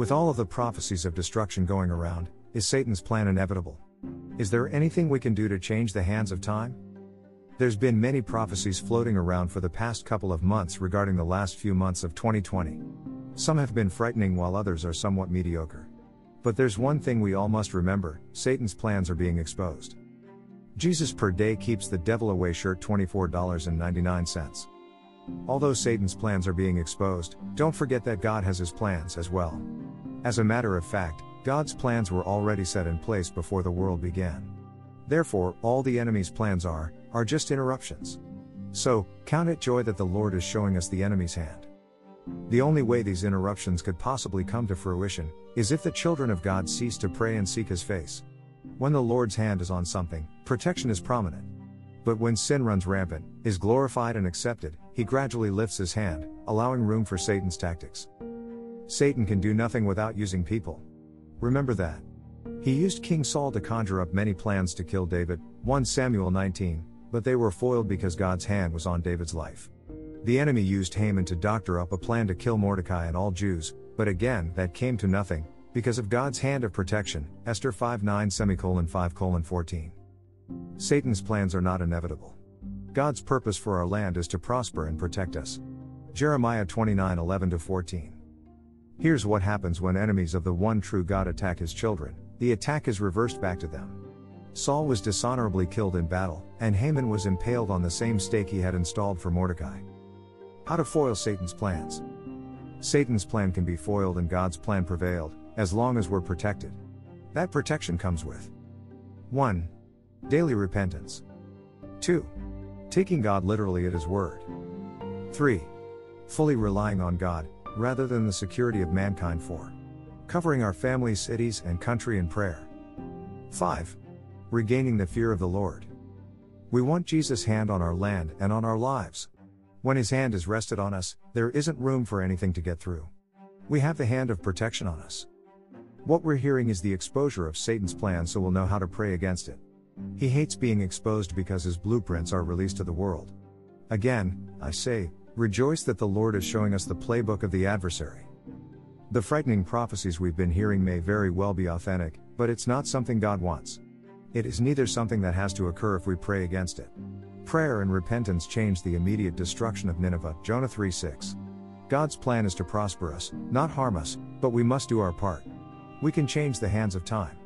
With all of the prophecies of destruction going around, is Satan's plan inevitable? Is there anything we can do to change the hands of time? There's been many prophecies floating around for the past couple of months regarding the last few months of 2020. Some have been frightening while others are somewhat mediocre. But there's one thing we all must remember Satan's plans are being exposed. Jesus per day keeps the devil away shirt $24.99. Although Satan's plans are being exposed, don't forget that God has his plans as well. As a matter of fact, God's plans were already set in place before the world began. Therefore, all the enemy's plans are, are just interruptions. So, count it joy that the Lord is showing us the enemy's hand. The only way these interruptions could possibly come to fruition is if the children of God cease to pray and seek his face. When the Lord's hand is on something, protection is prominent. But when sin runs rampant, is glorified and accepted, he gradually lifts his hand, allowing room for Satan's tactics. Satan can do nothing without using people. Remember that. He used King Saul to conjure up many plans to kill David, 1 Samuel 19, but they were foiled because God's hand was on David's life. The enemy used Haman to doctor up a plan to kill Mordecai and all Jews, but again, that came to nothing, because of God's hand of protection, Esther 5 9 semicolon 5 colon 14. Satan's plans are not inevitable. God's purpose for our land is to prosper and protect us. Jeremiah 29 11 14. Here's what happens when enemies of the one true God attack his children the attack is reversed back to them. Saul was dishonorably killed in battle, and Haman was impaled on the same stake he had installed for Mordecai. How to foil Satan's plans. Satan's plan can be foiled and God's plan prevailed, as long as we're protected. That protection comes with 1. Daily repentance. 2. Taking God literally at His word. 3. Fully relying on God, rather than the security of mankind for covering our families, cities, and country in prayer. 5. Regaining the fear of the Lord. We want Jesus' hand on our land and on our lives. When His hand is rested on us, there isn't room for anything to get through. We have the hand of protection on us. What we're hearing is the exposure of Satan's plan so we'll know how to pray against it. He hates being exposed because his blueprints are released to the world. Again, I say, rejoice that the Lord is showing us the playbook of the adversary. The frightening prophecies we've been hearing may very well be authentic, but it's not something God wants. It is neither something that has to occur if we pray against it. Prayer and repentance changed the immediate destruction of Nineveh, Jonah 3 6. God's plan is to prosper us, not harm us, but we must do our part. We can change the hands of time.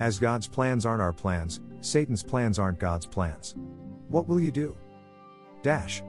As God's plans aren't our plans, Satan's plans aren't God's plans. What will you do? Dash.